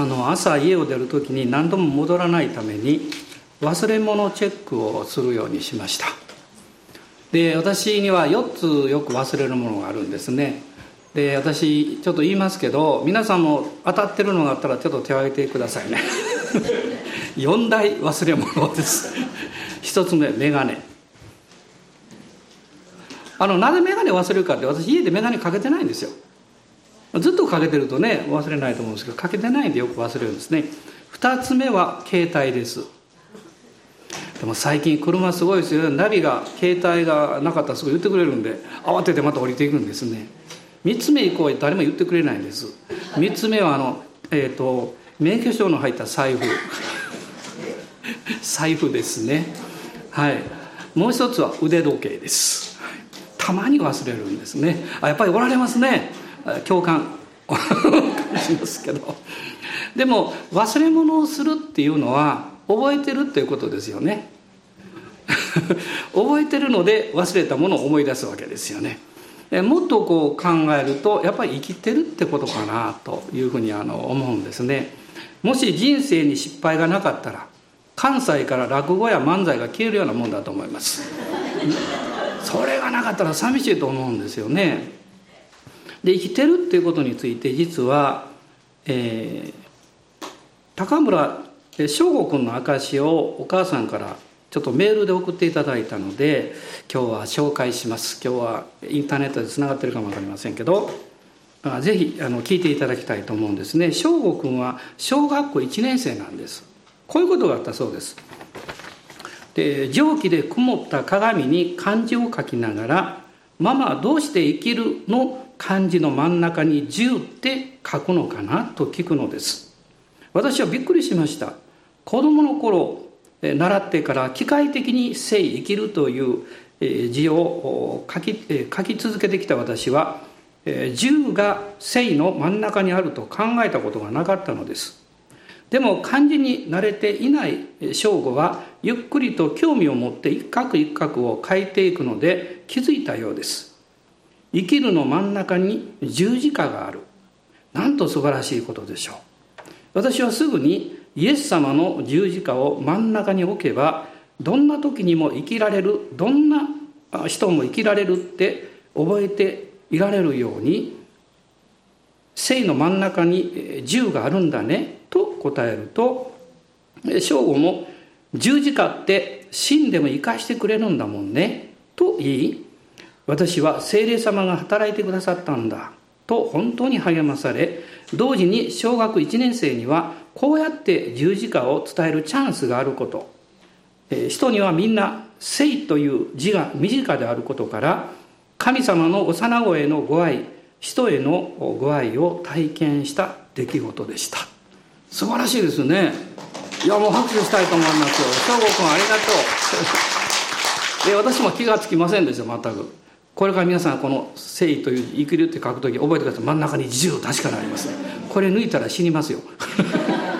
あの朝家を出る時に何度も戻らないために忘れ物チェックをするようにしました。で私には4つよく忘れるものがあるんですね。で私ちょっと言いますけど皆さんも当たってるのがあったらちょっと手を挙げてくださいね。4大忘れ物です。1つ目メガネ。あのなぜメガネ忘れるかって私家でメガネかけてないんですよ。ずっとかけてるとね忘れないと思うんですけどかけてないんでよく忘れるんですね。2つ目は携帯です。でも最近車すごいですよ。ナビが携帯がなかったらすぐ言ってくれるんで慌ててまた降りていくんですね。3つ目以降誰も言ってくれないんです。3つ目はあのえっ、ー、と免許証の入った財布。財布ですね。はい。もう一つは腕時計です。たまに忘れるんですね。あやっぱりおられますね。共感。しますけどでも忘れ物をするっていうのは覚えてるっていうことですよね。覚えてるので忘れたものを思い出すわけですよね。もっとこう考えるとやっぱり生きてるってことかなというふうにあの思うんですね。もし人生に失敗がなかったら関西から落語や漫才が消えるようなもんだと思います。それがなかったら寂しいと思うんですよね。で生きてるっていうことについて実は、えー、高村翔吾君の証をお母さんからちょっとメールで送っていただいたので今日は紹介します。今日はインターネットでつながってるかも分かりませんけどぜひあの聞いていただきたいと思うんですね。翔吾君は小学校1年生なんです。こういうことがあったそうです。で蒸気で曇った鏡に漢字を書きながら「ママどうして生きる?」の？漢字の真ん中に「十」って書くのかなと聞くのです。私はびっくりしました。子供の頃習ってから機械的に生生きるという字を書き書き続けてきた私は十が生の真ん中にあると考えたことがなかったのです。でも漢字に慣れていない正吾はゆっくりと興味を持って一画一画を書いていくので気づいたようです。生きるの真ん中に十字架がある。なんと素晴らしいことでしょう。私はすぐにイエス様の十字架を真ん中に置けばどんな時にも生きられるどんな人も生きられるって覚えていられるように生の真ん中に十があるんだねと答えると正吾も十字架って死んでも生かしてくれるんだもんねと言い私は精霊様が働いてくださったんだと本当に励まされ同時に小学1年生にはこうやって十字架を伝えるチャンスがあること。人にはみんな「生」という字が身近であることから神様の幼子へのご愛人へのご愛を体験した出来事でした。素晴らしいですね。いやもう拍手したいと思いますよ。翔吾君ありがとう。で 私も気がつきませんでした全く。これから皆さんこの「誠意」という「生きる」って書く時覚えてください。真ん中に「10」確かにありますこれ抜いたら死にますよ。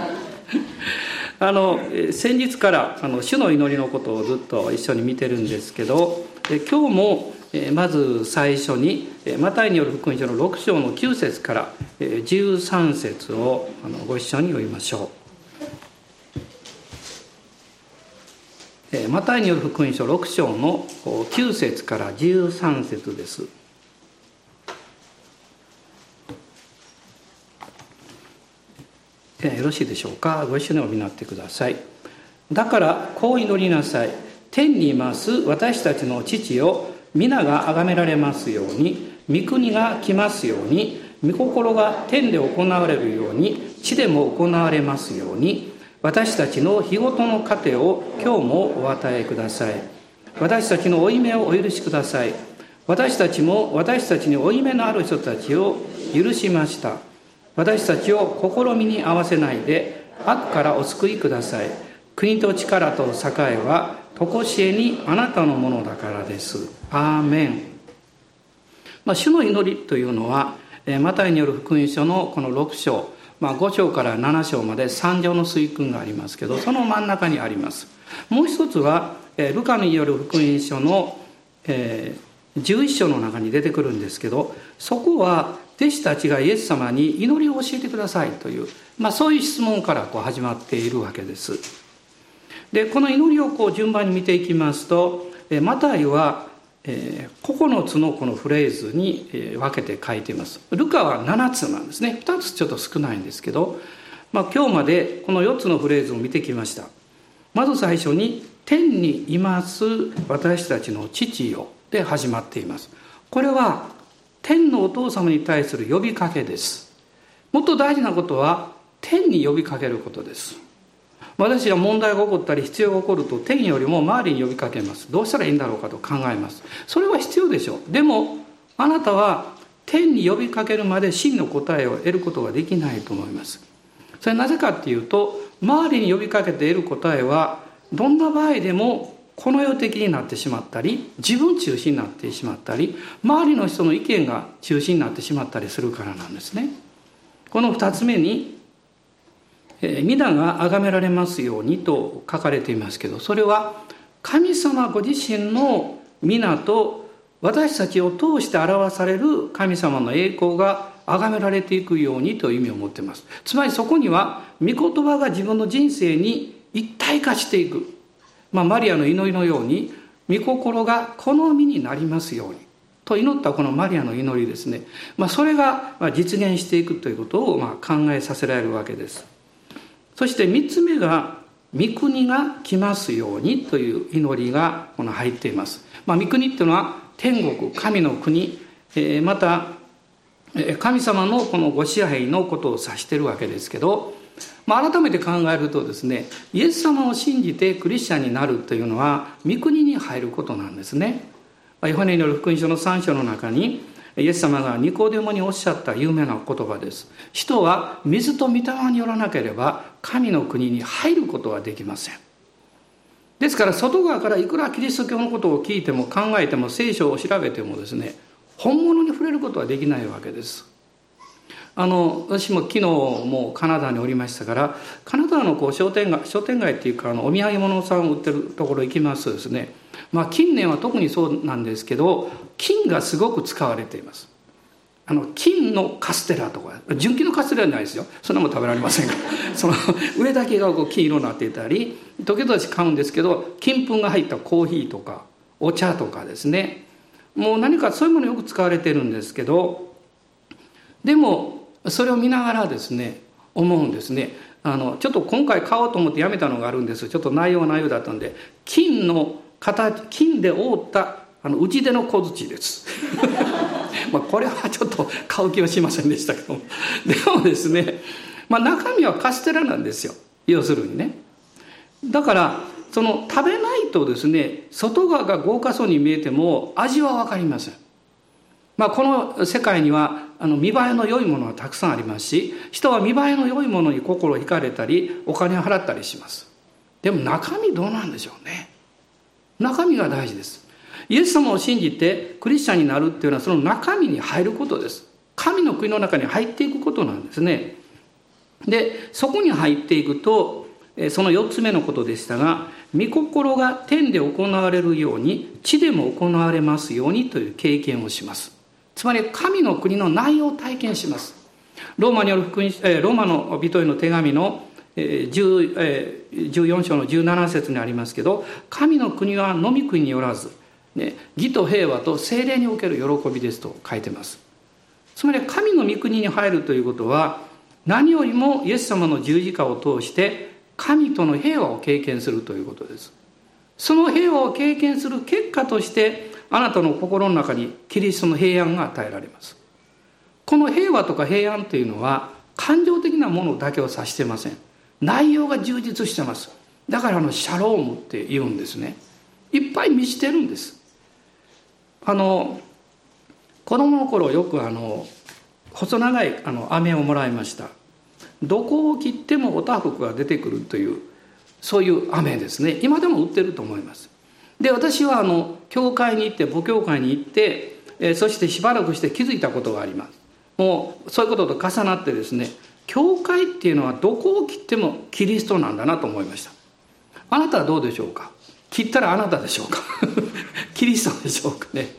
あの先日からあの主の祈りのことをずっと一緒に見てるんですけど今日もまず最初にマタイによる福音書の6章の9節から13節をご一緒に読みましょう。マタイによる福音書6章の9節から13節です。よろしいでしょうか？ご一緒にお見なってください。だからこう祈りなさい。天にいます私たちの父を皆が崇められますように、御国が来ますように、御心が天で行われるように、地でも行われますように、私たちの日ごとの糧を今日もお与えください。私たちの負い目をお許しください。私たちも私たちに負い目のある人たちを許しました。私たちを試みに合わせないで悪からお救いください。国と力と栄えは常しえにあなたのものだからです。アーメン、まあ、主の祈りというのはマタイによる福音書のこの6章。まあ、5章から7章まで3条の水訓がありますけどその真ん中にあります。もう一つは、えー、ルカによる福音書の、えー、11章の中に出てくるんですけどそこは弟子たちがイエス様に祈りを教えてくださいという、まあ、そういう質問からこう始まっているわけです。でこの祈りをこう順番に見ていきますとマタイは9つのこのフレーズに分けて書いています。ルカは7つなんですね。2つちょっと少ないんですけど、まあ、今日までこの4つのフレーズを見てきました。まず最初に「天にいます私たちの父よ」で始まっています。これは天のお父様に対する呼びかけです。もっと大事なことは天に呼びかけることです。私が問題が起こったり必要が起こると天よりも周りに呼びかけます。どうしたらいいんだろうかと考えます。それは必要でしょう。でもあなたは天に呼びかけるまで真の答えを得ることができないと思います。それはなぜかっていうと周りに呼びかけて得る答えはどんな場合でもこの世的になってしまったり自分中心になってしまったり周りの人の意見が中心になってしまったりするからなんですね。この2つ目に皆が崇められますようにと書かれていますけどそれは神様ご自身の皆と私たちを通して表される神様の栄光が崇められていくようにという意味を持っています。つまりそこには御言葉が自分の人生に一体化していく、まあ、マリアの祈りのように御心が好みになりますように。と祈ったこのマリアの祈りですね、まあ、それが実現していくということをまあ考えさせられるわけです。そして3つ目が御国が来ますようにという祈りがこの入っています、まあ、御国っていうのは天国神の国、えー、また神様のこのご支配のことを指してるわけですけど、まあ、改めて考えるとですねイエス様を信じてクリスチャンになるというのは御国に入ることなんですね。ヨハネによる福音書の3章の中にイエス様がニコデモにおっしゃった有名な言葉です。人は水と御霊によらなければ神の国に入ることはできません。ですから外側からいくらキリスト教のことを聞いても考えても聖書を調べてもですね本物に触れることはできないわけです。あの私も昨日もうカナダにおりましたからカナダのこう商店街商店街っていうかあのお土産物さんを売ってるところ行きますとですね。まあ近年は特にそうなんですけど金がすごく使われています。あの金のカステラとか純金のカステラじゃないですよ。そんなもん食べられませんが その上だけがこう金色になっていたり時々買うんですけど金粉が入ったコーヒーとかお茶とかですね。もう何かそういうものよく使われてるんですけどでもそれを見ながらですね思うんですね。あのちょっと今回買おうと思ってやめたのがあるんです。ちょっと内容は内容だったんで金の形金で覆ったあの打ち出の小槌です。まあこれはちょっと買う気はしませんでしたけども。でもですね、まあ、中身はカステラなんですよ。要するにね。だからその食べないとですね外側が豪華そうに見えても味は分かりません。まあ、この世界にはあの見栄えの良いものはたくさんありますし人は見栄えの良いものに心惹かれたりお金を払ったりします。でも中身どうなんでしょうね。中身が大事です。イエス様を信じてクリスチャンになるっていうのはその中身に入ることです。神の国の中に入っていくことなんですね。でそこに入っていくとその4つ目のことでしたが御心が天で行われるように地でも行われますようにという経験をします。つまり神の国の内容を体験します。ローマによる福音ローマの人への手紙の14章の17節にありますけど神の国は飲み食いによらず、ね、義と平和と精霊における喜びですと書いてます。つまり神の御国に入るということは何よりもイエス様の十字架を通して神との平和を経験するということです。その平和を経験する結果としてあなたの心の中にキリストの平安が与えられます。この平和とか平安というのは感情的なものだけを指してません。内容が充実してます。だからあのシャロームって言うんですね。いっぱい満ちてるんです。あの子供の頃よくあの細長いあの飴をもらいました。どこを切ってもおたふくが出てくるというそういう飴ですね。今でも売ってると思います。で私はあの教会に行って母教会に行って、えそしてしばらくして気づいたことがあります。もうそういうことと重なってですね教会っていうのはどこを切ってもキリストなんだなと思いました。あなたはどうでしょうか？切ったらあなたでしょうか？キリストでしょうかね？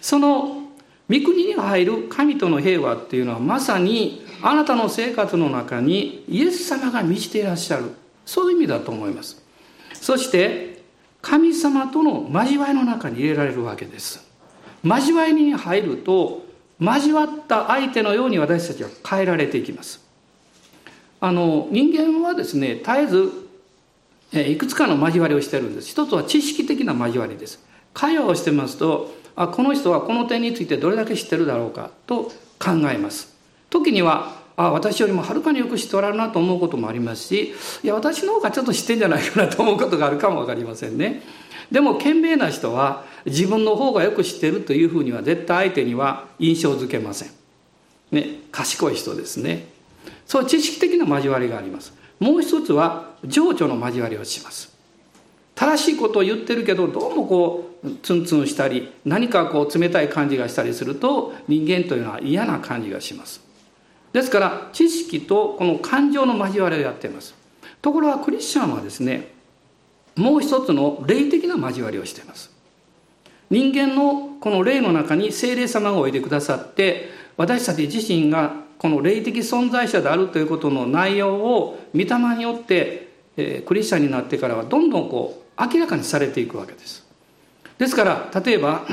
その御国に入る神との平和っていうのはまさにあなたの生活の中にイエス様が満ちていらっしゃる。そういう意味だと思います。そして神様との交わりの中に入れられるわけです。交わりに入ると交わった相手のように私たちは変えられていきます。あの人間はですね絶えずいくつかの交わりをしてるんです。一つは知識的な交わりです。会話をしてますとあこの人はこの点についてどれだけ知ってるだろうかと考えます。時にはあ私よりもはるかによく知っておられるなと思うこともありますしいや私の方がちょっと知ってんじゃないかなと思うことがあるかも分かりませんね。でも賢明な人は自分の方がよく知ってるというふうには絶対相手には印象づけません。ね賢い人ですね。そう知識的な交わりがあります。もう一つは情緒の交わりをします。正しいことを言ってるけどどうもこうツンツンしたり何かこう冷たい感じがしたりすると人間というのは嫌な感じがします。ですから知識とこの感情の交わりをやっています。ところがクリスチャンはですねもう一つの霊的な交わりをしています。人間のこの霊の中に精霊様がおいでくださって私たち自身がこの霊的存在者であるということの内容を御霊によって、えクリスチャンになってからはどんどんこう明らかにされていくわけです。ですから例えば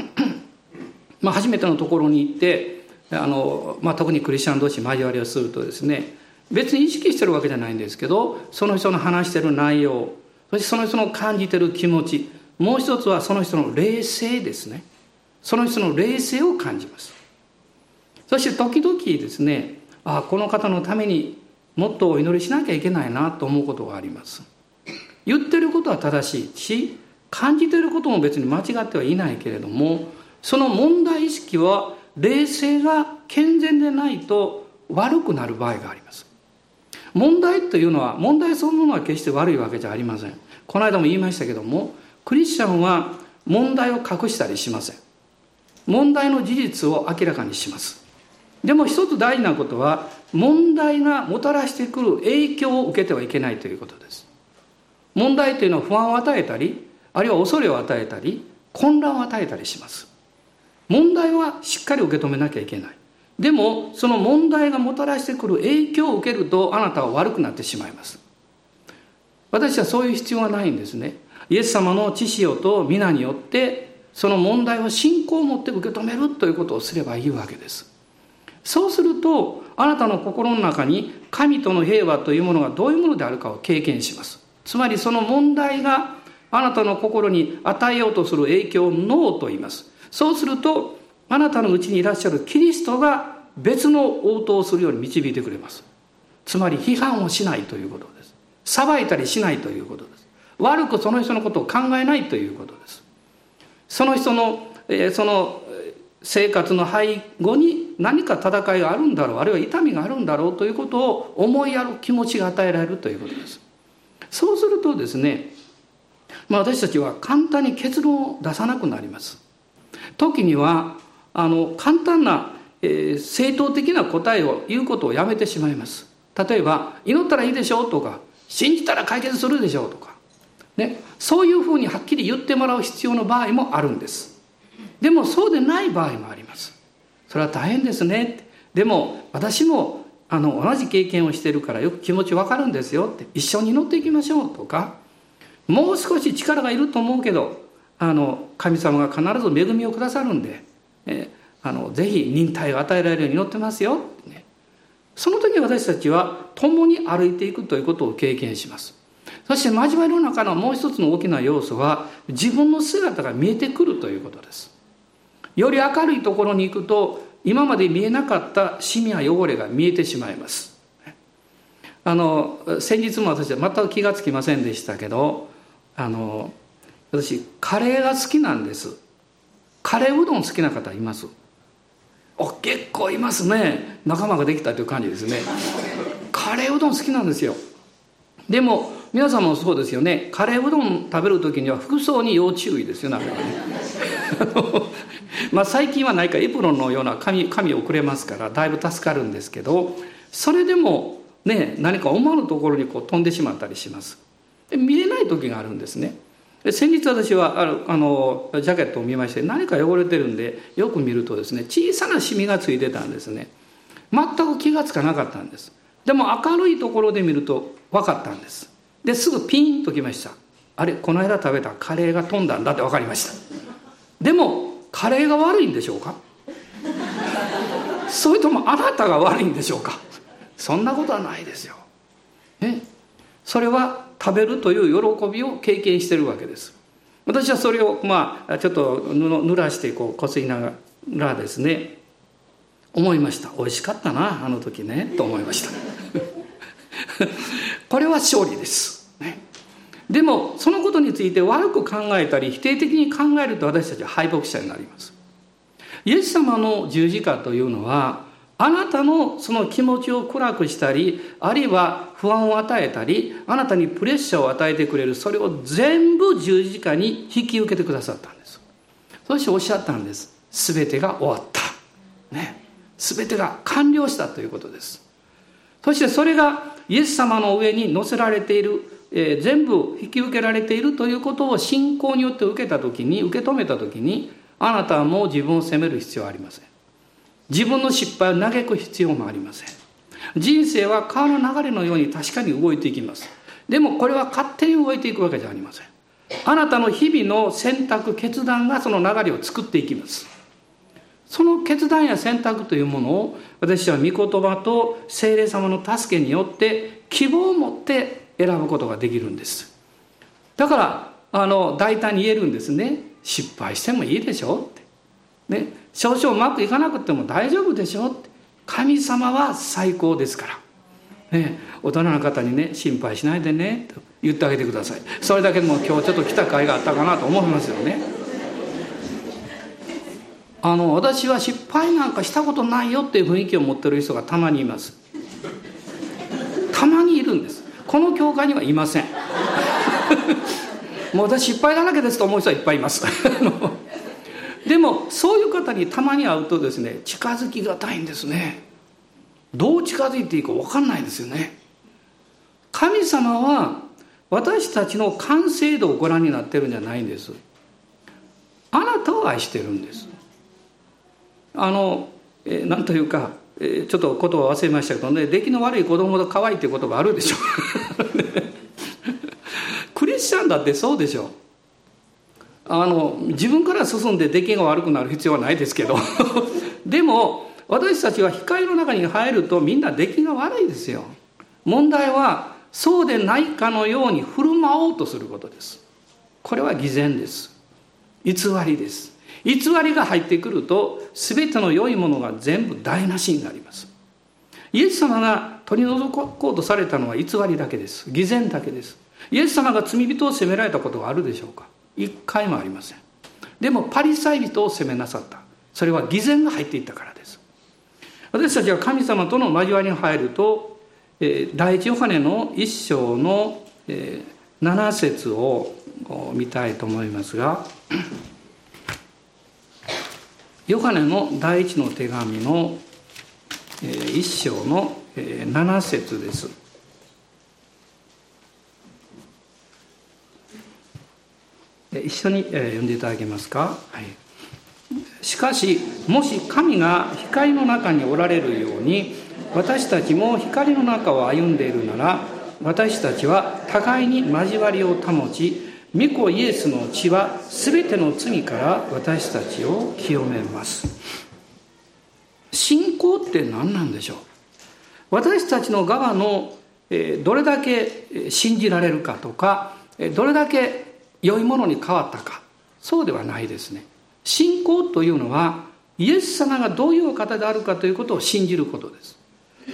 まあ初めてのところに行ってあの、まあ、特にクリスチャン同士交わりをするとですね別に意識してるわけじゃないんですけどその人の話してる内容そしてその人の感じてる気持ちもう一つはその人の冷静ですね。その人の冷静を感じます。そして時々ですねあこの方のためにもっとお祈りしなきゃいけないなと思うことがあります。言ってることは正しいし感じてることも別に間違ってはいないけれどもその問題意識は冷静が健全でないと悪くなる場合があります。問題というのは問題そのものは決して悪いわけじゃありません。この間も言いましたけどもクリスチャンは問題を隠したりしません。問題の事実を明らかにします。でも一つ大事なことは問題がもたらしてくる影響を受けてはいけないということです。問題というのは不安を与えたりあるいは恐れを与えたり混乱を与えたりします。問題はしっかり受け止めなきゃいけない。でもその問題がもたらしてくる影響を受けるとあなたは悪くなってしまいます。私はそういう必要はないんですね。イエス様の知識と皆によってその問題を信仰を持って受け止めるということをすればいいわけです。そうするとあなたの心の中に神との平和というものがどういうものであるかを経験します。つまりその問題があなたの心に与えようとする影響をノーと言います。そうするとあなたのうちにいらっしゃるキリストが別の応答をするように導いてくれます。つまり批判をしないということです。裁いたりしないということです。悪くその人のことを考えないということです。その人の、えー、その生活の背後に何か戦いがあるんだろうあるいは痛みがあるんだろうということを思いやる気持ちが与えられるということです。そうするとですね、まあ、私たちは簡単に結論を出さなくなります。時にはあの簡単な、えー、正当的な答えを言うことをやめてしまいます。例えば「祈ったらいいでしょう」とか「信じたら解決するでしょう」とか、ね、そういうふうにはっきり言ってもらう必要の場合もあるんです。でもそうでない場合もあります。それは大変ですね。でも私もあの同じ経験をしてるからよく気持ちわかるんですよ。って一緒に乗っていきましょうとか。もう少し力がいると思うけどあの神様が必ず恵みをくださるんで、えあのぜひ忍耐を与えられるように祈ってますよ、ね、その時私たちは共に歩いていくということを経験します。そして交わりの中のもう一つの大きな要素は自分の姿が見えてくるということです。より明るいところに行くと今まで見えなかったシミや汚れが見えてしまいます。あの先日も私は全く気がつきませんでしたけどあの私カレーが好きなんです。カレーうどん好きな方います。お結構いますね。仲間ができたという感じですね。カレーうどん好きなんですよ。でも皆さんもそうですよね。カレーうどん食べる時には服装に要注意ですよなんかねまあ最近は何かエプロンのような紙紙をくれますからだいぶ助かるんですけどそれでもね何か思わぬところにこう飛んでしまったりします。で見えない時があるんですね。先日私はあるあのジャケットを見まして何か汚れてるんでよく見るとですね小さなシミがついてたんですね。全く気がつかなかったんです。でも明るいところで見ると分かったんです。ですぐピンときました。あれこの間食べたカレーが飛んだんだって分かりました。でもカレーが悪いんでしょうか？それともあなたが悪いんでしょうか？そんなことはないですよ。ね、それは食べるという喜びを経験してるわけです。私はそれをまあちょっと濡らしてこうこすりながらですね思いました。美味しかったなあの時ねと思いました。これは勝利です、ね、でもそのことについて悪く考えたり否定的に考えると私たちは敗北者になります。イエス様の十字架というのはあなたのその気持ちを暗くしたりあるいは不安を与えたりあなたにプレッシャーを与えてくれるそれを全部十字架に引き受けてくださったんです。そしておっしゃったんです。全てが終わった。ね。全てが完了したということです。そしてそれがイエス様の上に乗せられている、えー、全部引き受けられているということを信仰によって受けた時に受け止めた時にあなたはもう自分を責める必要はありません。自分の失敗を嘆く必要もありません。人生は川の流れのように確かに動いていきます。でもこれは勝手に動いていくわけじゃありません。あなたの日々の選択決断がその流れを作っていきます。その決断や選択というものを私は御言葉と精霊様の助けによって希望を持って選ぶことができるんですだからあの大胆に言えるんですね失敗してもいいでしょって。ね、少々うまくいかなくても大丈夫でしょって。神様は最高ですから。ね、大人の方にね、心配しないでね、と言ってあげてください。それだけでも今日ちょっと来た甲斐があったかなと思いますよね。あの、私は失敗なんかしたことないよっていう雰囲気を持ってる人がたまにいます。たまにいるんです。この教会にはいません。もう私失敗だらけですと思う人はいっぱいいます でもそういう方にたまに会うとですね近づきがたいんですねどう近づいていいか分かんないですよね神様は私たちの完成度をご覧になってるんじゃないんですあなたを愛してるんですあのえなんというかえちょっと言葉忘れましたけどね出来の悪い子供と可愛いっていう言葉あるでしょ。クリスチャンだってそうでしょ。あの自分から進んで出来が悪くなる必要はないですけど。でも私たちは光の中に入るとみんな出来が悪いですよ。問題はそうでないかのように振る舞おうとすることです。これは偽善です。偽りです。偽りが入ってくると全ての良いものが全部台無しになります。イエス様が取り除こうとされたのは偽りだけです。偽善だけです。イエス様が罪人を責められたことがあるでしょうか。一回もありません。でもパリサイ人を責めなさった。それは偽善が入っていったからです。私たちは神様との交わりに入ると、第一ヨハネの一章の、え7節を見たいと思いますがヨハネの第一の手紙の、一章の、え7節です。一緒に読んでいただけますか、はい、しかしもし神が光の中におられるように私たちも光の中を歩んでいるなら私たちは互いに交わりを保ち御子イエスの血は全ての罪から私たちを清めます。信仰って何なんでしょう？私たちの側のどれだけ信じられるかとかどれだけ良いものに変わったか。そうではないですね。信仰というのはイエス様がどういうお方であるかということを信じることです。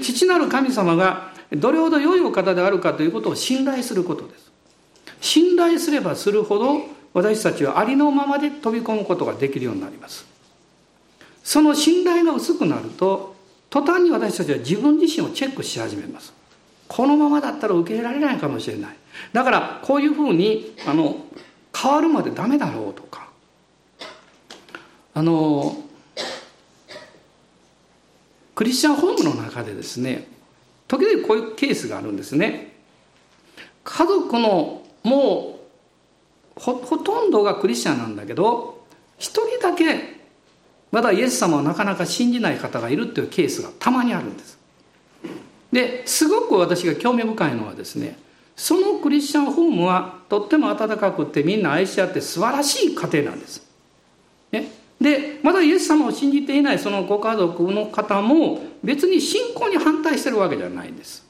父なる神様がどれほど良いお方であるかということを信頼することです。信頼すればするほど私たちはありのままで飛び込むことができるようになります。その信頼が薄くなると途端に私たちは自分自身をチェックし始めます。このままだったら受け入れられないかもしれない。だからこういうふうにあの変わるまでダメだろうとか。あのクリスチャンホームの中でですね時々こういうケースがあるんですね。家族のもうほとんどがクリスチャンなんだけど一人だけまだイエス様をなかなか信じない方がいるっていうケースがたまにあるんですですごく私が興味深いのはですねそのクリスチャンホームはとっても温かくてみんな愛し合って素晴らしい家庭なんです。ね、でまだイエス様を信じていないそのご家族の方も別に信仰に反対してるわけじゃないんです。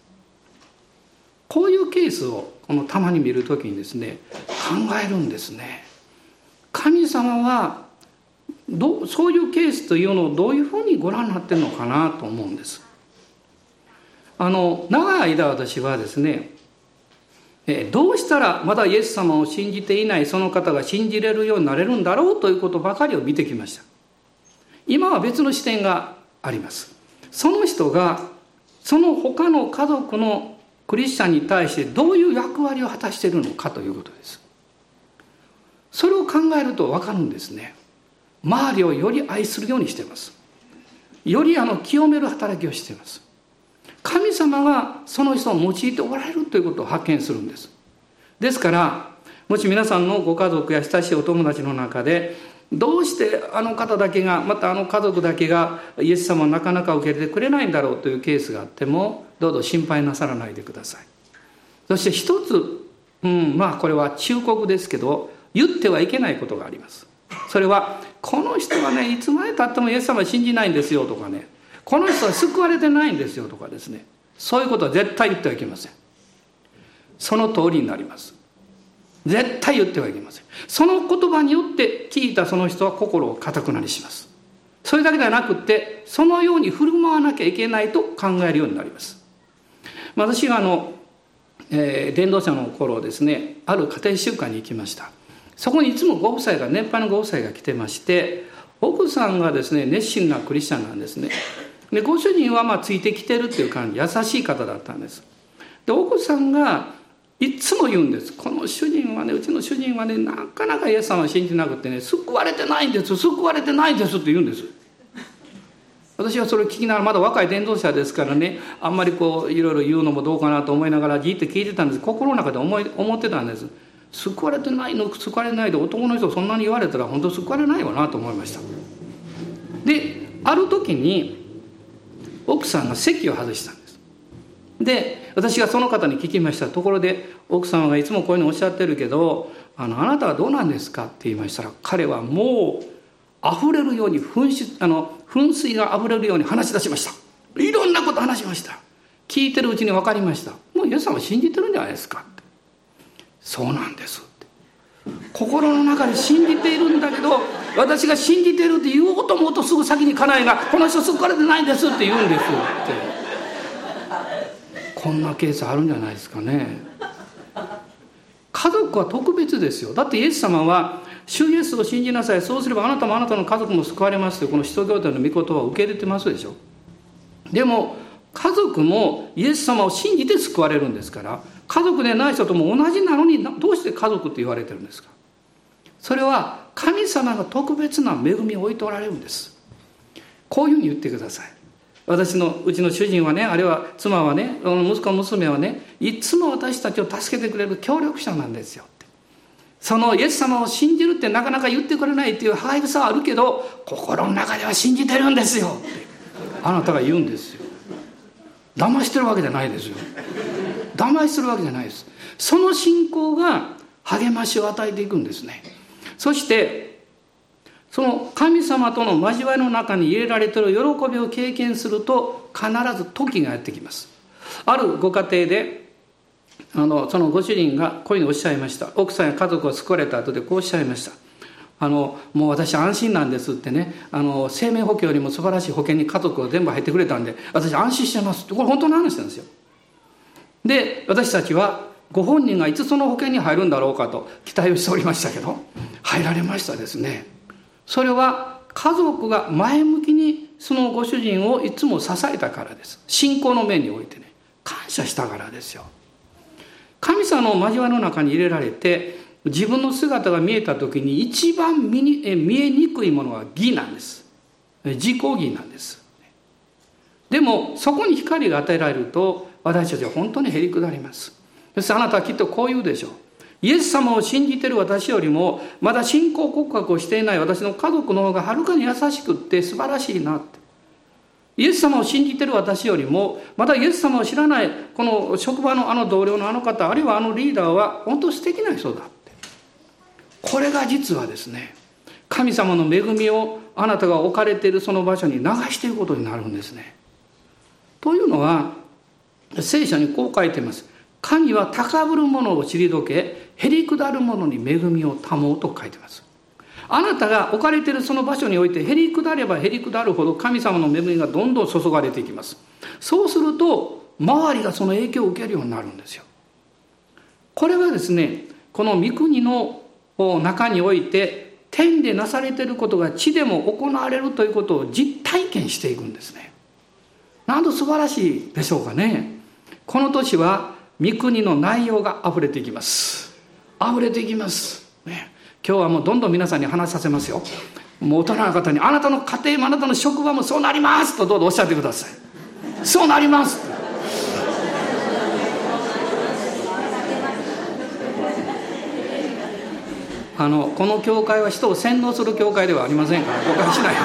こういうケースをこのたまに見るときにですね考えるんですね。神様はどそういうケースというのをどういうふうにご覧になってるのかなと思うんです。あの長い間私はですねどうしたらまだイエス様を信じていないその方が信じれるようになれるんだろうということばかりを見てきました今は別の視点がありますその人がその他の家族のクリスチャンに対してどういう役割を果たしているのかということです。それを考えると分かるんですね。周りをより愛するようにしています。よりあの清める働きをしています。神様がその人を用いておられるということを発見するんです。ですからもし皆さんのご家族や親しいお友達の中でどうしてあの方だけがまたあの家族だけがイエス様をなかなか受け入れてくれないんだろうというケースがあってもどうぞ心配なさらないでください。そして一つ、うん、まあこれは忠告ですけど言ってはいけないことがあります。それはこの人はねいつまでたってもイエス様は信じないんですよとかねこの人は救われてないんですよとかですねそういうことは絶対言ってはいけません。その通りになります。絶対言ってはいけません。その言葉によって聞いたその人は心をかたくなりします。それだけではなくってそのように振る舞わなきゃいけないと考えるようになります。私があの、えー、伝道者の頃ですねある家庭集会に行きました。そこにいつもご夫妻が年配のご夫妻が来てまして奥さんがですね熱心なクリスチャンなんですね。でご主人はまあついてきてるっていう感じ優しい方だったんです。で奥さんがいつも言うんです。この主人はねうちの主人はねなかなかイエス様を信じなくてね救われてないんです救われてないんですって言うんです。私はそれを聞きながらまだ若い伝道者ですからねあんまりこういろいろ言うのもどうかなと思いながらじって聞いてたんです。心の中で思い思ってたんです。救われてないの救われないで男の人そんなに言われたら本当救われないわなと思いました。である時に奥さんが席を外したんです。で私がその方に聞きましたところで奥様がいつもこういうのおっしゃってるけどあのあなたはどうなんですかって言いましたら彼はもう溢れるように噴出あの噴水が溢れるように話し出しました。いろんなこと話しました。聞いてるうちに分かりました。もうイエス様信じてるんじゃないですかって。そうなんですって。心の中で信じているんだけど私が信じてるって言おうと思うとすぐ先に家内が「この人救われてないんです」って言うんですって。こんなケースあるんじゃないですかね。家族は特別ですよ。だってイエス様は「主イエスを信じなさいそうすればあなたもあなたの家族も救われます」というこの使徒行伝の御言葉を受け入れてますでしょ。でも家族もイエス様を信じて救われるんですから家族でない人とも同じなのにどうして家族って言われてるんですか。それは神様が特別な恵みを置いておられるんです。こういうふうに言ってください。私のうちの主人はねあるいは妻はね息子娘はねいつも私たちを助けてくれる協力者なんですよって。そのイエス様を信じるってなかなか言ってくれないっていう歯がさはあるけど心の中では信じてるんですよって。あなたが言うんですよ。騙してるわけじゃないですよ。騙してるわけじゃないです。その信仰が励ましを与えていくんですね。そしてその神様との交わりの中に入れられている喜びを経験すると必ず時がやってきます。あるご家庭であのそのご主人がこういうふうにおっしゃいました。奥さんや家族を救われた後でこうおっしゃいました。あのもう私安心なんですってね。あの生命保険よりも素晴らしい保険に家族が全部入ってくれたんで私安心してますって。これ本当の話なんですよ。で私たちはご本人がいつその保険に入るんだろうかと期待をしておりましたけど入られましたですね。それは家族が前向きにそのご主人をいつも支えたからです。信仰の面においてね。感謝したからですよ。神様の交わりの中に入れられて自分の姿が見えた時に一番見にえ見えにくいものは義なんです。自己義なんです。でもそこに光が与えられると私たちは本当にへりくだります。そしてあなたはきっとこう言うでしょう。イエス様を信じてる私よりもまだ信仰告白をしていない私の家族の方がはるかに優しくって素晴らしいなってイエス様を信じてる私よりもまだイエス様を知らないこの職場のあの同僚のあの方あるいはあのリーダーは本当素敵な人だってこれが実はですね神様の恵みをあなたが置かれているその場所に流していることになるんですね。というのは聖書にこう書いています。神は高ぶる者を退け、へりくだる者に恵みを保うと書いてます。あなたが置かれているその場所においてへりくだればへりくだるほど神様の恵みがどんどん注がれていきます。そうすると周りがその影響を受けるようになるんですよ。これはですね、この御国の中において天でなされていることが地でも行われるということを実体験していくんですね。なんと素晴らしいでしょうかね。この年は御国の内容が溢れていきます溢れていきます、ね、今日はもうどんどん皆さんに話させますよ。もう大人の方にあなたの家庭もあなたの職場もそうなりますとどうぞおっしゃってください。そうなります。あのこの教会は人を洗脳する教会ではありませんから誤解しないで。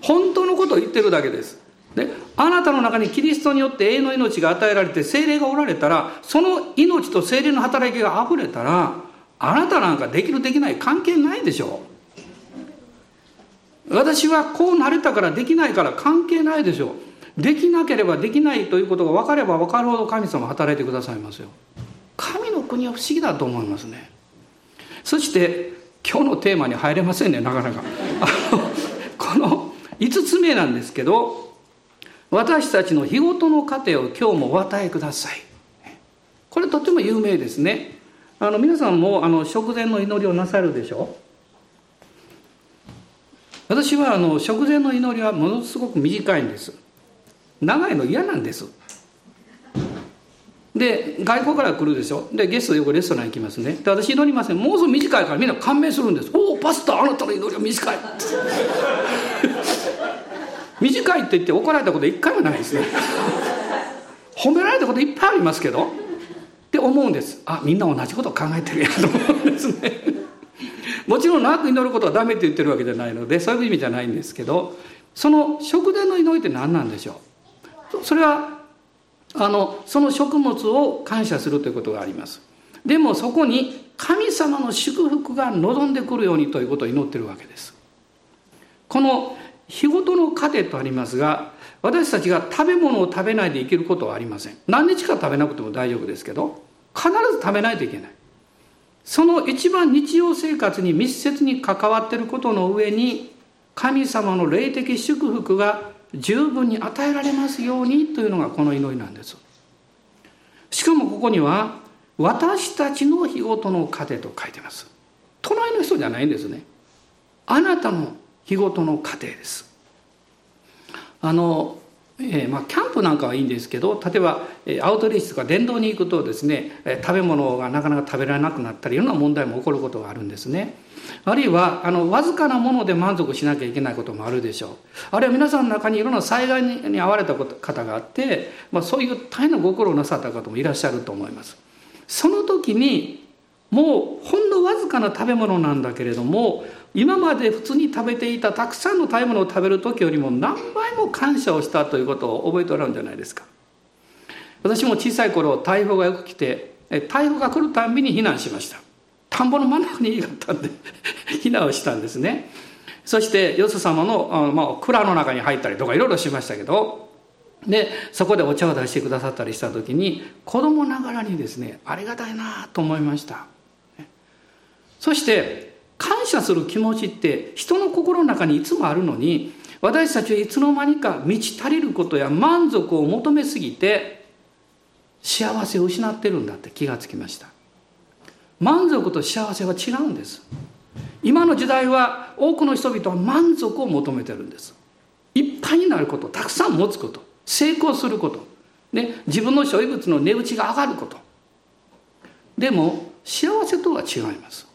本当のことを言ってるだけです。であなたの中にキリストによって永遠の命が与えられて精霊がおられたらその命と精霊の働きがあふれたらあなたなんかできるできない関係ないでしょ。う私はこうなれたからできないから関係ないでしょ。うできなければできないということが分かれば分かるほど神様働いてくださいますよ。神の国は不思議だと思いますね。そして今日のテーマに入れませんねなかなか。あのこの5つ目なんですけど私たちの日ごとの糧を今日もお与えください。これとても有名ですね。あの皆さんもあの食前の祈りをなさるでしょ？私はあの食前の祈りはものすごく短いんです。長いの嫌なんです。で外国から来るでしょ？でゲストよくレストラン行きますね。で私祈りません。もうすぐ短いからみんな感銘するんです。おおパスタあなたの祈りは短い。短いって言って怒られたこと一回もないですね。褒められたこといっぱいありますけど。って思うんです。あみんな同じこと考えてるやと思うんですね。もちろん長く祈ることはダメって言ってるわけじゃないのでそういう意味じゃないんですけどその食前の祈りって何なんでしょう？それはあのその食物を感謝するということがあります。でもそこに神様の祝福が望んでくるようにということを祈ってるわけです。この日ごとの糧とありますが私たちが食べ物を食べないで生きることはありません。何日か食べなくても大丈夫ですけど必ず食べないといけない。その一番日常生活に密接に関わっていることの上に神様の霊的祝福が十分に与えられますようにというのがこの祈りなんです。しかもここには私たちの日ごとの糧と書いてます。隣の人じゃないんですね。あなたの日ごとの過程です。あのえーまあ、キャンプなんかはいいんですけど例えばアウトリーチとか電動に行くとですね食べ物がなかなか食べられなくなったりいろんな問題も起こることがあるんですね。あるいはあのわずかなもので満足しなきゃいけないこともあるでしょう。あるいは皆さんの中にいろんな災害に遭われた方があって、まあ、そういう大変なご苦労なさった方もいらっしゃると思います。その時にもうほんのわずかな食べ物なんだけれども今まで普通に食べていたたくさんの食べ物を食べる時よりも何倍も感謝をしたということを覚えておられるんじゃないですか。私も小さい頃台風がよく来て台風が来るたんびに避難しました。田んぼの真ん中に家があったんで 避難をしたんですね。そしてよそ様の、あまあ、蔵の中に入ったりとかいろいろしましたけどでそこでお茶を出してくださったりした時に子供ながらにですねありがたいなと思いました。そして感謝する気持ちって人の心の中にいつもあるのに私たちはいつの間にか満ち足りることや満足を求めすぎて幸せを失ってるんだって気がつきました。満足と幸せは違うんです。今の時代は多くの人々は満足を求めてるんです。いっぱいになることたくさん持つこと成功すること、ね、自分の所有物の値打ちが上がること。でも幸せとは違います。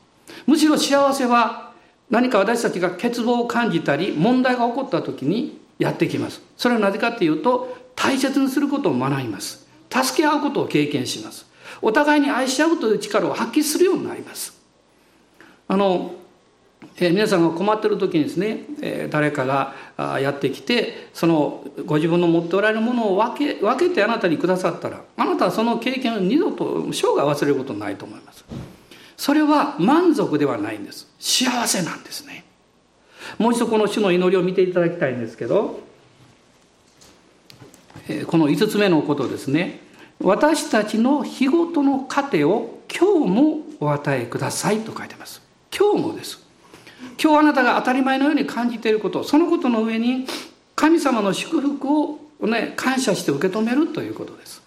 むしろ幸せは何か私たちが欠乏を感じたり問題が起こった時にやってきます。それはなぜかっていうと大切にすることを学びます。助け合うことを経験します。お互いに愛し合うという力を発揮するようになります。あのえー、皆さんが困ってる時にですね、えー、誰かがやってきてそのご自分の持っておられるものを分け分けてあなたにくださったらあなたはその経験を二度と生涯忘れることないと思います。それは満足ではないんです。幸せなんですね。もう一度この主の祈りを見ていただきたいんですけど、この5つ目のことですね。私たちの日ごとの糧を今日もお与えくださいと書いてます。今日もです。今日あなたが当たり前のように感じていることそのことの上に神様の祝福を、ね、感謝して受け止めるということです、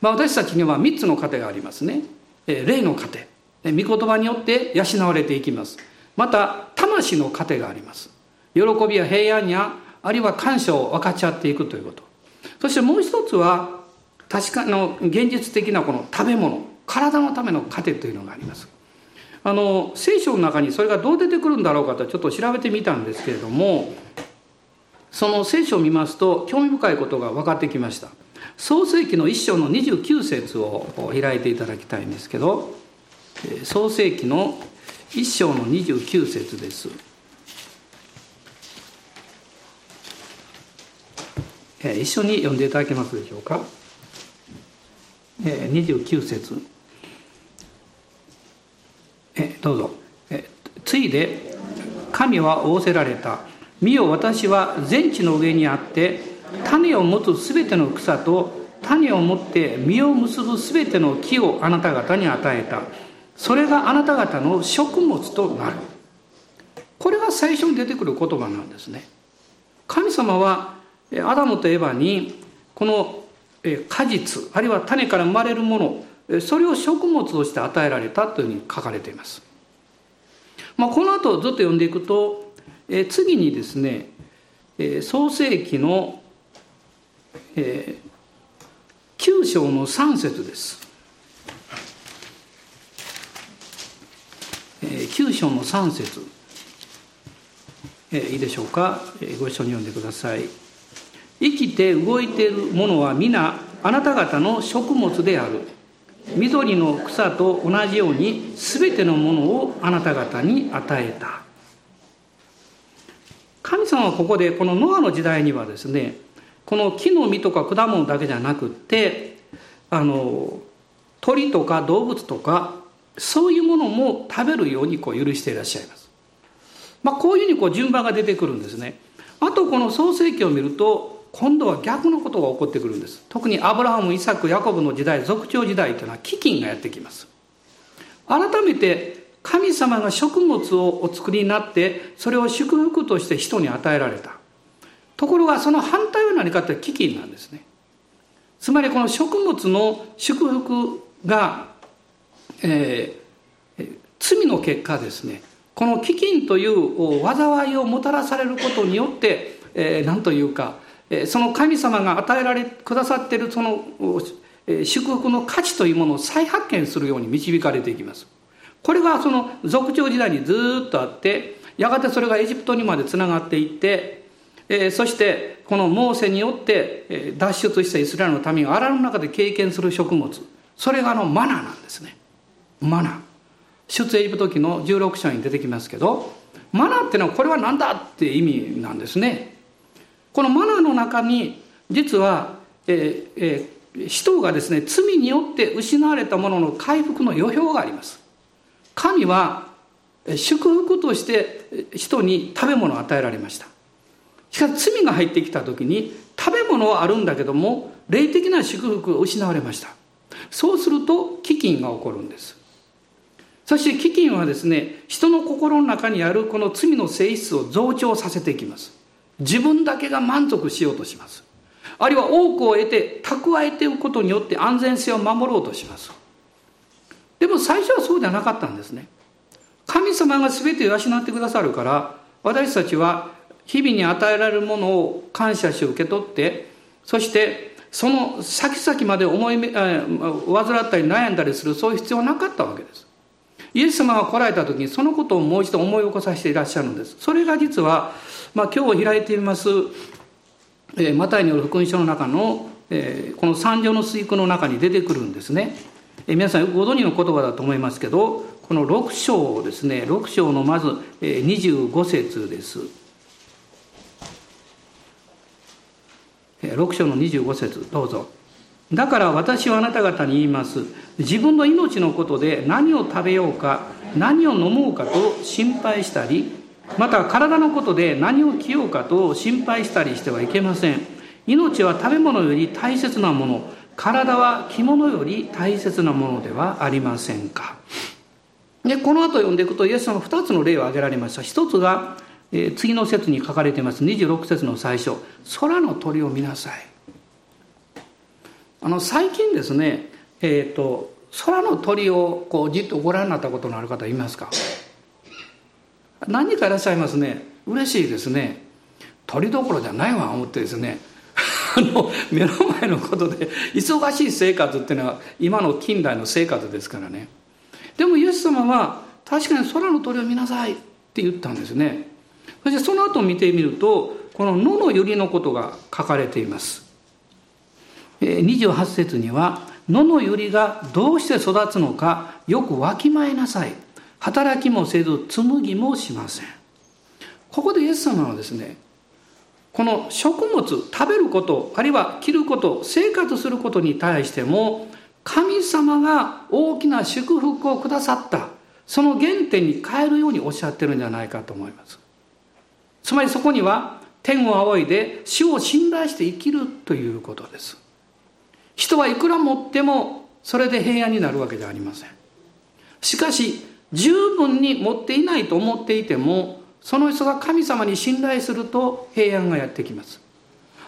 まあ、私たちには3つの糧がありますね。霊の糧。御言葉によって養われていきます。また魂の糧があります。喜びや平安やあるいは感謝を分かち合っていくということ。そしてもう一つは確かの現実的なこの食べ物体のための糧というのがあります。あの聖書の中にそれがどう出てくるんだろうかとちょっと調べてみたんですけれどもその聖書を見ますと興味深いことが分かってきました。創世紀の一章の29節を開いていただきたいんですけど創世紀の一章の29節です。一緒に読んでいただけますでしょうか？29節。えどうぞ。ついで神は仰せられた。見よ私は全地の上にあって種を持つすべての草と種を持って実を結ぶすべての木をあなた方に与えた。それがあなた方の食物となるこれが最初に出てくる言葉なんですね神様はアダムとエバにこの果実あるいは種から生まれるものそれを食物として与えられたというふうに書かれています。まあ、この後ずっと読んでいくと、次にですね、創世紀の、えー、9章の3節です。えー、9章の3節、いいでしょうか、ご一緒に読んでください。生きて動いているものは皆あなた方の食物である。緑の草と同じように全てのものをあなた方に与えた神様はここでこのノアの時代にはですねこの木の実とか果物だけじゃなくってあの鳥とか動物とかそういうものも食べるようにこう許していらっしゃいます。まあ、こういうふうにこう順番が出てくるんですね。あとこの創世記を見ると今度は逆のことが起こってくるんです特にアブラハムイサクヤコブの時代族長時代というのは飢饉がやってきます改めて神様が食物をお作りになってそれを祝福として人に与えられたところがその反対は何かって飢饉なんですねつまりこの食物の祝福が、えー、罪の結果ですねこの飢饉という災いをもたらされることによって、えー、何というかその神様が与えられくださっているその祝福の価値というものを再発見するように導かれていきます。これがその族長時代にずっとあってやがてそれがエジプトにまでつながっていってえそしてこのモーセによって脱出したイスラエルの民が荒野の中で経験する食物それがあのマナーなんですねマナー。出エジプト記の16章に出てきますけどマナーっていうのはこれは何だって意味なんですね。このマナーの中に実は、えーえー、人がですね罪によって失われたものの回復の予表があります。神は祝福として人に食べ物を与えられました。しかし罪が入ってきた時に食べ物はあるんだけども霊的な祝福を失われました。そうすると飢饉が起こるんです。そして飢饉はですね人の心の中にあるこの罪の性質を増長させていきます。自分だけが満足しようとします。あるいは多くを得て蓄えていくことによって安全性を守ろうとします。でも最初はそうじゃなかったんですね。神様が全てを養ってくださるから私たちは日々に与えられるものを感謝し受け取ってそしてその先々まで思い患ったり悩んだりするそういう必要はなかったわけです。イエス様が来られた時にそのことをもう一度思い起こさせていらっしゃるんです。それが実はまあ、今日開いています、えー、マタイによる福音書の中の、えー、この三条の水句の中に出てくるんですね。え皆さんご存知の言葉だと思いますけどこの6章ですね6章のまず25節です。6章の25節どうぞ。だから私はあなた方に言います。自分の命のことで何を食べようか何を飲もうかと心配したりまた体のことで何を着ようかと心配したりしてはいけません。命は食べ物より大切なもの。体は着物より大切なものではありませんか。でこの後読んでいくとイエス様2つの例を挙げられました。一つが、え、次の説に書かれています。26節の最初。空の鳥を見なさい。あの最近ですねえっ、ー、と空の鳥をこうじっとご覧になったことのある方いますか？何人かいらっしゃいますね。嬉しいですね。鳥どころじゃないわ思ってですね。あの目の前のことで忙しい生活っていうのは今の近代の生活ですからね。でもイエス様は確かに空の鳥を見なさいって言ったんですね。そしてその後見てみるとこの野の百合のことが書かれています。28節には野の百合がどうして育つのかよくわきまえなさい。働きもせず紡ぎもしません。ここでイエス様はですねこの食物食べることあるいは着ること生活することに対しても神様が大きな祝福をくださった。その原点に変えるようにおっしゃってるんじゃないかと思います。つまりそこには天を仰いで主を信頼して生きるということです。人はいくら持ってもそれで平安になるわけではありません。しかし十分に持っていないと思っていてもその人が神様に信頼すると平安がやってきます。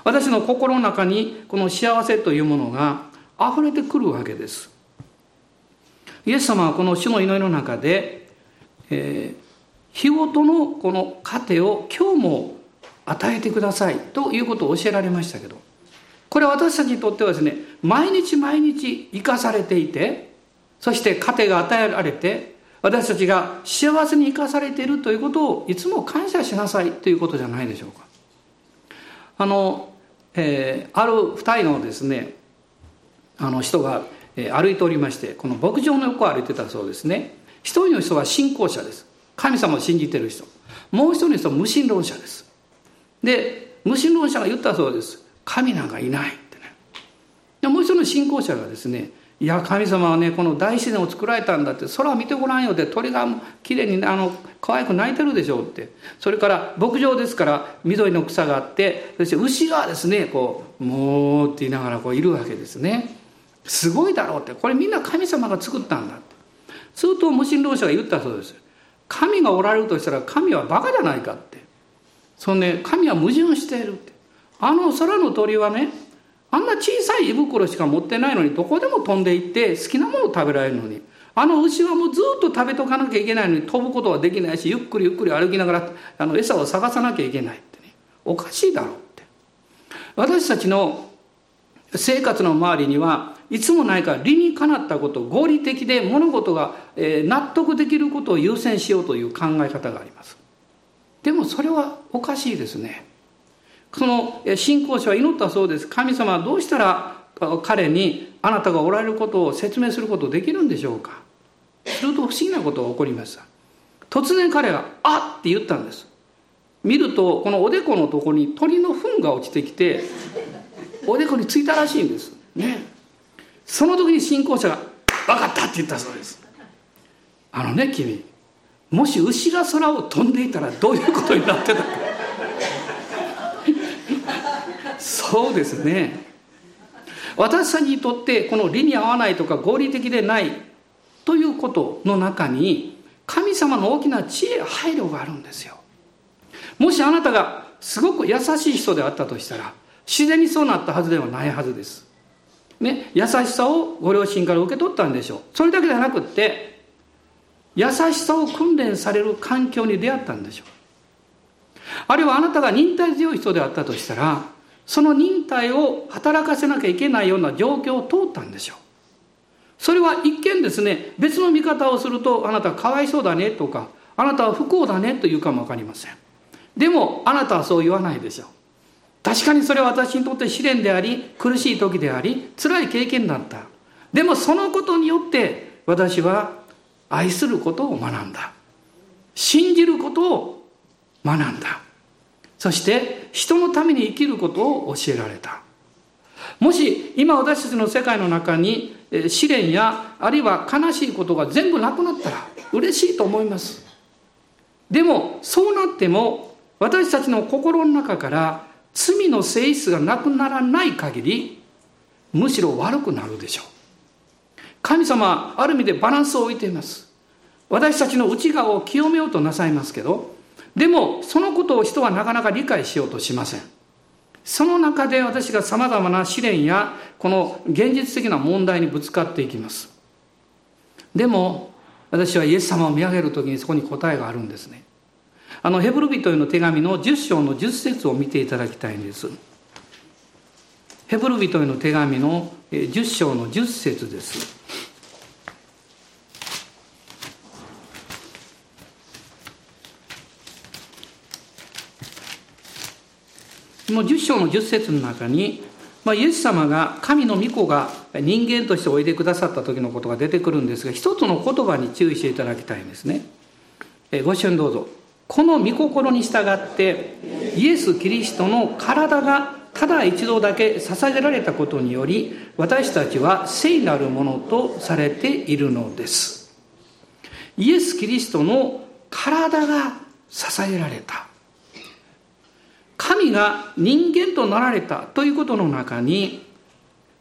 私の心の中にこの幸せというものが溢れてくるわけです。イエス様はこの主の祈りの中で、えー、日ごとのこの糧を今日も与えてくださいということを教えられましたけどこれは私たちにとってはですね毎日毎日生かされていてそして糧が与えられて私たちが幸せに生かされているということをいつも感謝しなさいということじゃないでしょうか。あの、えー、ある二人のですねあの人が歩いておりましてこの牧場の横を歩いてたそうですね。一人の人は信仰者です。神様を信じてる人。もう一人の人は無神論者です。で無神論者が言ったそうです。神なんかいないってね。でもう一人の信仰者がですねいや神様はねこの大自然を作られたんだって空を見てごらんよって鳥がきれいにあの可愛く鳴いてるでしょうって。それから牧場ですから緑の草があってそして牛がですねこう「もう」って言いながらこういるわけですね。すごいだろうって。これみんな神様が作ったんだって。すると無神論者が言ったそうです。神がおられるとしたら神はバカじゃないかって。そのね神は矛盾している。あの空の鳥はねあんな小さい胃袋しか持ってないのにどこでも飛んでいって好きなものを食べられるのに。あの牛はもうずっと食べとかなきゃいけないのに飛ぶことはできないしゆっくりゆっくり歩きながらあの餌を探さなきゃいけないってね。おかしいだろうって。私たちの生活の周りにはいつもないか理にかなったこと合理的で物事が納得できることを優先しようという考え方があります。でもそれはおかしいですね。その信仰者は祈ったそうです。神様はどうしたら彼にあなたがおられることを説明することできるんでしょうか。すると不思議なことが起こりました突然彼が「あっ!」って言ったんです。見るとこのおでこのとこに鳥の糞が落ちてきておでこについたらしいんです。ね。その時に信仰者が「分かった!」って言ったそうです。あのね君もし牛が空を飛んでいたらどういうことになってたか。そうですね。私たちにとってこの理に合わないとか合理的でないということの中に神様の大きな知恵配慮があるんですよ。もしあなたがすごく優しい人であったとしたら自然にそうなったはずではないはずです。ね、優しさをご両親から受け取ったんでしょう。それだけではなくって優しさを訓練される環境に出会ったんでしょう。あるいはあなたが忍耐強い人であったとしたらその忍耐を働かせなきゃいけないような状況を通ったんでしょう。それは一見ですね別の見方をするとあなたはかわいそうだねとかあなたは不幸だねというかも分かりません。でもあなたはそう言わないでしょう。確かにそれは私にとって試練であり苦しい時であり辛い経験だった。でもそのことによって私は愛することを学んだ。信じることを学んだ。そして人のために生きることを教えられた。もし今私たちの世界の中に試練やあるいは悲しいことが全部なくなったら嬉しいと思います。でもそうなっても私たちの心の中から罪の性質がなくならない限りむしろ悪くなるでしょう。神様ある意味でバランスを置いています。私たちの内側を清めようとなさいますけどでもそのことを人はなかなか理解しようとしません。その中で私がさまざまな試練やこの現実的な問題にぶつかっていきます。でも私はイエス様を見上げる時にそこに答えがあるんですね。あのヘブル人への手紙の10章の10節を見ていただきたいんです。ヘブル人への手紙の10章の10節です。の10章の10節の中に、まあ、イエス様が神の御子が人間としておいでくださった時のことが出てくるんですが一つの言葉に注意していただきたいんですね。えご一緒にどうぞ。この御心に従ってイエス・キリストの体がただ一度だけ捧げられたことにより私たちは聖なるものとされているのです。イエス・キリストの体が捧げられた。神が人間となられたということの中に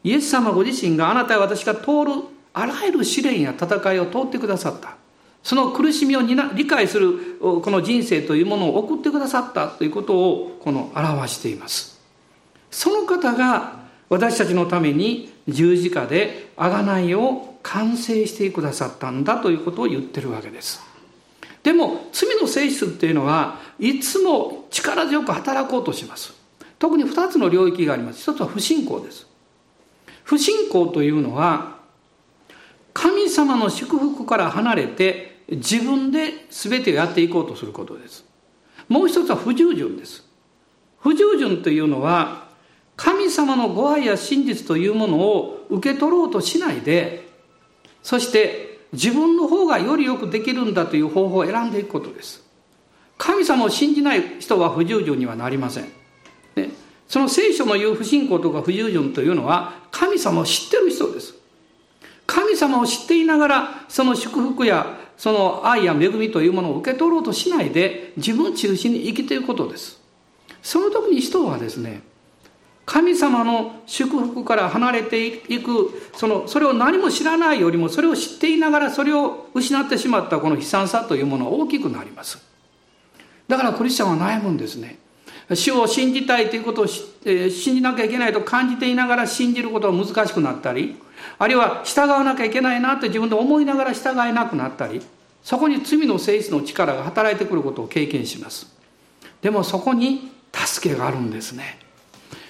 イエス様ご自身があなたや私が通るあらゆる試練や戦いを通ってくださった。その苦しみを理解するこの人生というものを送ってくださったということをこの表しています。その方が私たちのために十字架で贖いを完成してくださったんだということを言ってるわけです。でも罪の性質っていうのはいつも力強く働こうとします。特に2つの領域があります。一つは不信仰です。不信仰というのは神様の祝福から離れて自分で全てをやっていこうとすることです。もう一つは不従順です。不従順というのは神様のご愛や真実というものを受け取ろうとしないでそして自分の方がよりよくできるんだという方法を選んでいくことです。神様を信じない人は不従順にはなりません、ね、その聖書の言う不信仰とか不従順というのは神様を知ってる人です。神様を知っていながらその祝福やその愛や恵みというものを受け取ろうとしないで自分中心に生きていくことです。その時に人はですね神様の祝福から離れていくそのそれを何も知らないよりもそれを知っていながらそれを失ってしまったこの悲惨さというものは大きくなります。だからクリスチャンは悩むんですね。主を信じたいということを、え信じなきゃいけないと感じていながら信じることが難しくなったりあるいは従わなきゃいけないなって自分で思いながら従えなくなったりそこに罪の性質の力が働いてくることを経験します。でもそこに助けがあるんですね。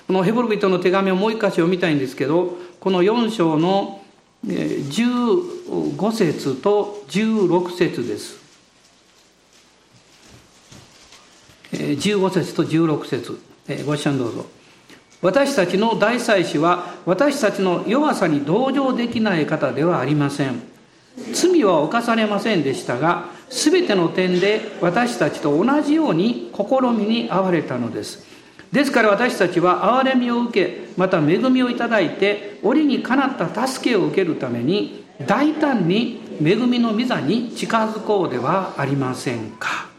このヘブル人の手紙をもう一箇所読みたいんですけどこの4章の15節と16節です。15節と16節。ご一緒にどうぞ。私たちの大祭司は私たちの弱さに同情できない方ではありません。罪は犯されませんでしたが全ての点で私たちと同じように試みに遭われたのです。ですから私たちは憐れみを受けまた恵みをいただいて折にかなった助けを受けるために大胆に恵みの御座に近づこうではありませんか。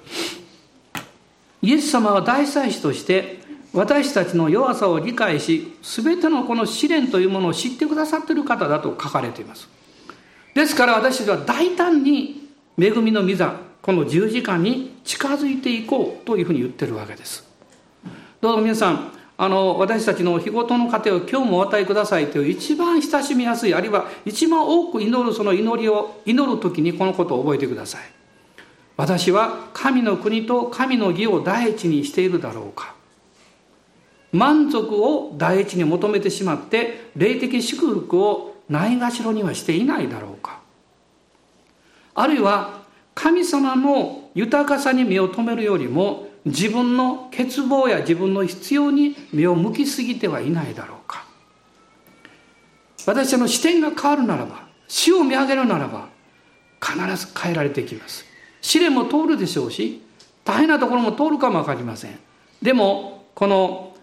イエス様は大祭司として私たちの弱さを理解し全てのこの試練というものを知ってくださっている方だと書かれています。ですから私たちは大胆に恵みの御座この十字架に近づいていこうというふうに言ってるわけです。どうぞ皆さんあの私たちの日ごとの糧を今日もお与えくださいという一番親しみやすいあるいは一番多く祈るその祈りを祈る時にこのことを覚えてください。私は神の国と神の義を第一にしているだろうか。満足を第一に求めてしまって霊的祝福をないがしろにはしていないだろうか。あるいは神様の豊かさに目を留めるよりも自分の欠乏や自分の必要に目を向きすぎてはいないだろうか。私たちの視点が変わるならば死を見上げるならば必ず変えられていきます。試練も通るでしょうし大変なところも通るかも分かりません。でもこの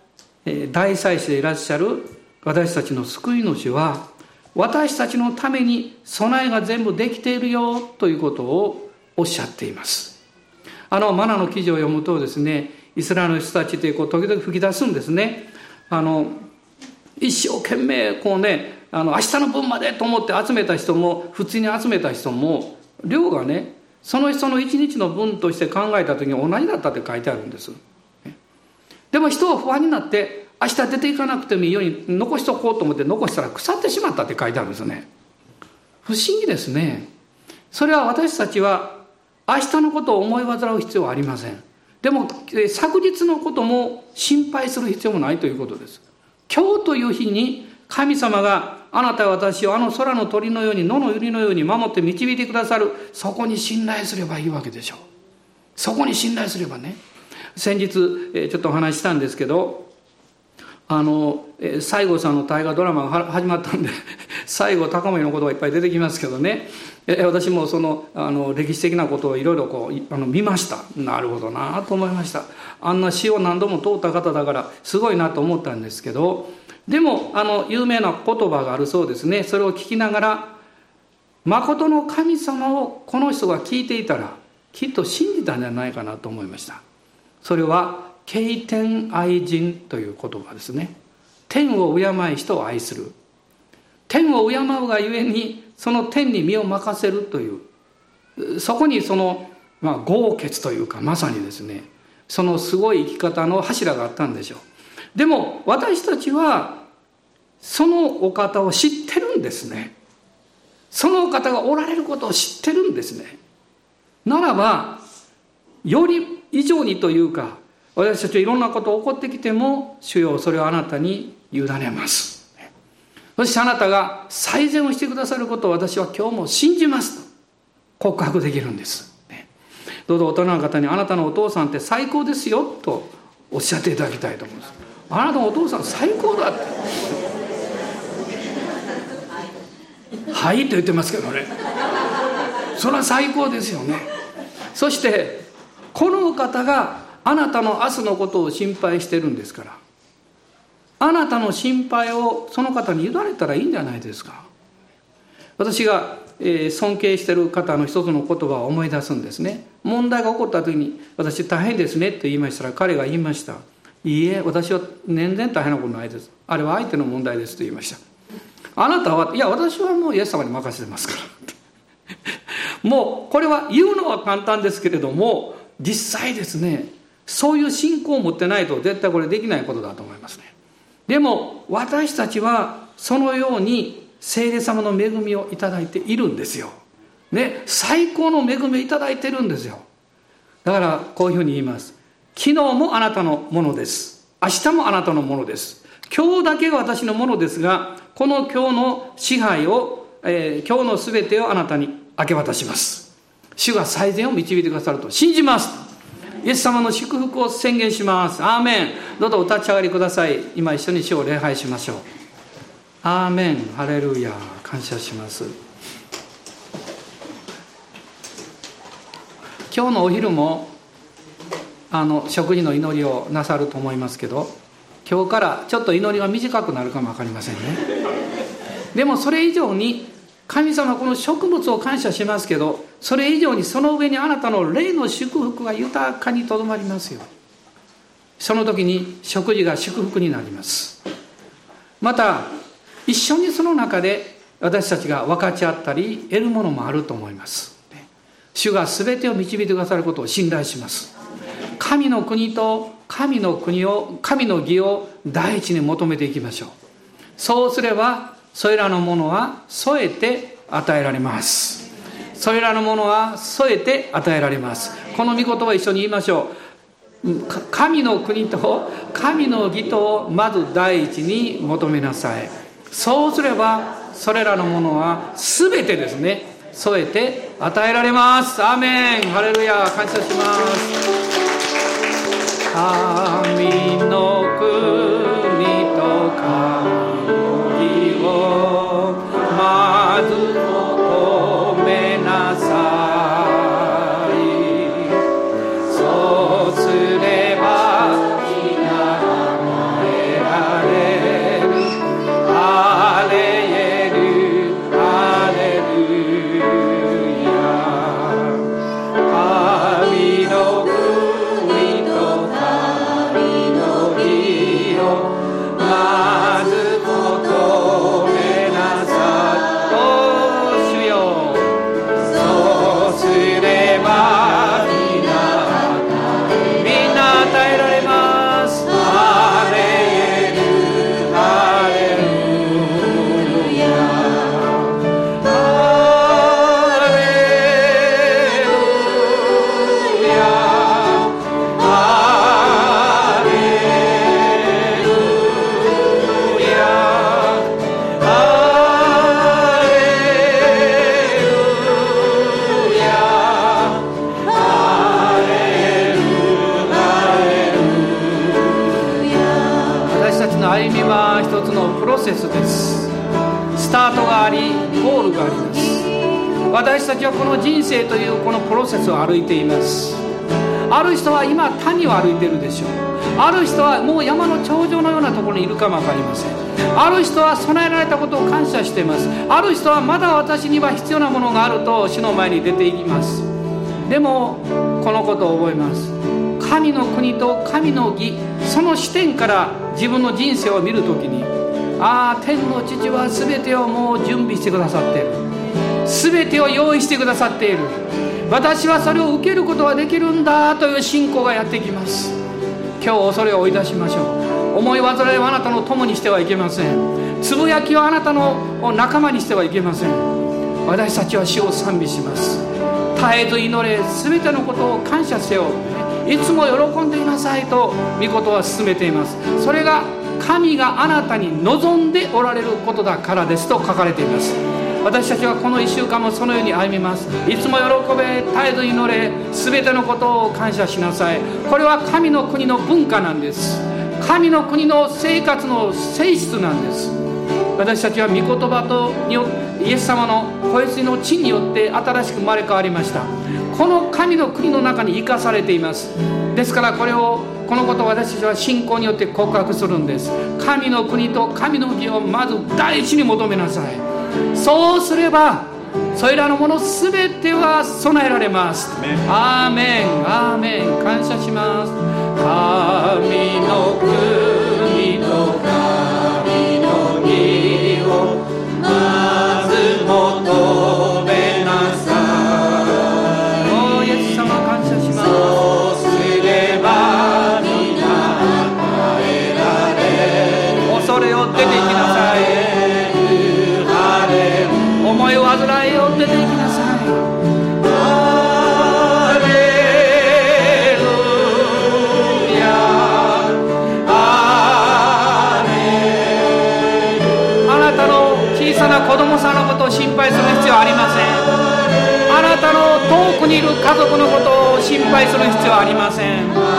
大祭司でいらっしゃる私たちの救い主は私たちのために備えが全部できているよということをおっしゃっています。あのマナの記事を読むとですねイスラエルの人たちってこう時々吹き出すんですね。あの一生懸命こうねあの明日の分までと思って集めた人も普通に集めた人も量がねその人の一日の分として考えた時に同じだったって書いてあるんです。でも人は不安になって明日出ていかなくてもいいように残しとこうと思って残したら腐ってしまったって書いてあるんですね。不思議ですね。それは私たちは明日のことを思い煩う必要はありません。でも昨日のことも心配する必要もないということです。今日という日に神様があなたは私をあの空の鳥のように野の百合のように守って導いてくださる。そこに信頼すればいいわけでしょう。そこに信頼すればね。先日ちょっとお話ししたんですけどあの西郷さんの大河ドラマが始まったんで 西郷隆盛のことがいっぱい出てきますけどね。私もそのあの歴史的なことをいろいろこうあの見ました。なるほどなと思いました。あんな死を何度も通った方だからすごいなと思ったんですけどでもあの有名な言葉があるそうですね。それを聞きながら誠の神様をこの人が聞いていたらきっと信じたんじゃないかなと思いましたそれは敬天愛人という言葉ですね天を敬い人を愛する天を敬うがゆえにその天に身を任せるというそこにその、まあ、豪傑というかまさにですねそのすごい生き方の柱があったんでしょう。でも私たちはそのお方を知ってるんですね。そのお方がおられることを知ってるんですね。ならばより以上にというか私たちはいろんなこと起こってきても主よそれをあなたに委ねます。そしてあなたが最善をしてくださることを私は今日も信じますと告白できるんです。どうぞ大人の方にあなたのお父さんって最高ですよとおっしゃっていただきたいと思います。あなたのお父さん最高だって。はいと言ってますけどね。それは最高ですよね。そしてこのお方があなたの明日のことを心配してるんですから。あなたの心配をその方に委ねたらいいんじゃないですか。私が尊敬してる方の一つの言葉を思い出すんですね。問題が起こった時に「私大変ですね」って言いましたら彼が言いました「いいえ私は年々大変なことないです。あれは相手の問題です」と言いました。あなたは「いや私はもうイエス様に任せてますから」もうこれは言うのは簡単ですけれども実際ですねそういう信仰を持ってないと絶対これできないことだと思いますね。でも私たちはそのように聖霊様の恵みをいただいているんですよ。ね最高の恵みをいただいてるんですよ。だからこういうふうに言います。昨日もあなたのものです。明日もあなたのものです。今日だけが私のものですがこの今日の支配を、えー、今日の全てをあなたに明け渡します。主が最善を導いてくださると。信じます。イエス様の祝福を宣言します。アーメン。どうぞお立ち上がりください。今一緒に主を礼拝しましょう。アーメン。ハレルヤ。感謝します。今日のお昼もあの食事の祈りをなさると思いますけど今日からちょっと祈りが短くなるかも分かりませんね。でもそれ以上に神様この植物を感謝しますけどそれ以上にその上にあなたの霊の祝福が豊かにとどまりますよ。その時に食事が祝福になります。また一緒にその中で私たちが分かち合ったり得るものもあると思います。主が全てを導いてくださることを信頼します。神の国と神の国を神の義を第一に求めていきましょう。そうすればそれらのものは添えて与えられます。それらのものは添えて与えられます。この御言葉一緒に言いましょう。神の国と神の義とをまず第一に求めなさい。そうすればそれらのものは全てですね添えて与えられます。アーメン。ハレルヤ感謝します。神の国。この人生というこのプロセスを歩いています。ある人は今谷を歩いてるでしょう。ある人はもう山の頂上のようなところにいるかも分かりません。ある人は備えられたことを感謝しています。ある人はまだ私には必要なものがあると主の前に出ていきます。でもこのことを覚えます。神の国と神の義その視点から自分の人生を見るときにああ天の父は全てをもう準備してくださっている。全てを用意してくださっている。私はそれを受けることができるんだという信仰がやってきます。今日恐れを追い出しましょう。思い煩いをあなたの友にしてはいけません。つぶやきをあなたの仲間にしてはいけません。私たちは死を賛美します。絶えず祈れ全てのことを感謝せよ。いつも喜んでいなさいと御言は進めています。それが神があなたに望んでおられることだからですと書かれています。私たちはこの1週間もそのように歩みます。いつも喜べ絶えず祈れ全てのことを感謝しなさい。これは神の国の文化なんです。神の国の生活の性質なんです。私たちは御言葉とイエス様の子羊の地によって新しく生まれ変わりました。この神の国の中に生かされています。ですからこれをこのことを私たちは信仰によって告白するんです。神の国と神の義をまず第一に求めなさい。そうすればそれらのもの全ては備えられます。アーメンアーメン感謝します。神の国たの遠くにいる家族のことを心配する必要はありません。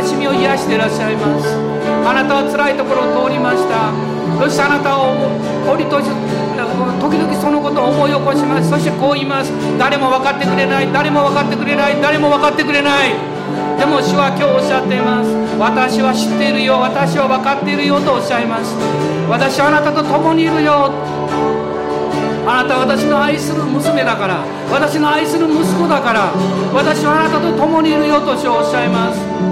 悲しみを癒していらっしゃいます。あなたは辛いところを通りました。そしてあなたをりと時々そのことを思い起こします。そしてこう言います。誰も分かってくれない。誰も分かってくれない。誰も分かってくれない。でも主は今日おっしゃっています。私は知っているよ。私は分かっているよとおっしゃいます。私はあなたと共にいるよ。あなたは私の愛する娘だから。私の愛する息子だから。私はあなたと共にいるよとおっしゃいます。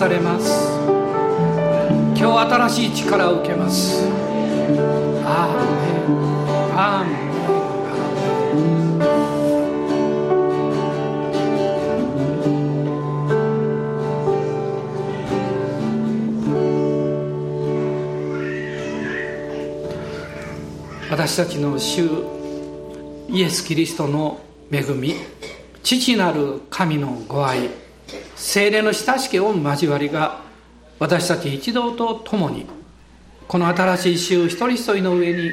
されます今日新しい力を受けます。アーメン。アーメン私たちの主イエス・キリストの恵み父なる神のご愛精霊の親しき御交わりが私たち一同と共にこの新しい週一人一人の上に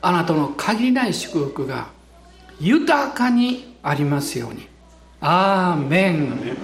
あなたの限りない祝福が豊かにありますように。アーメン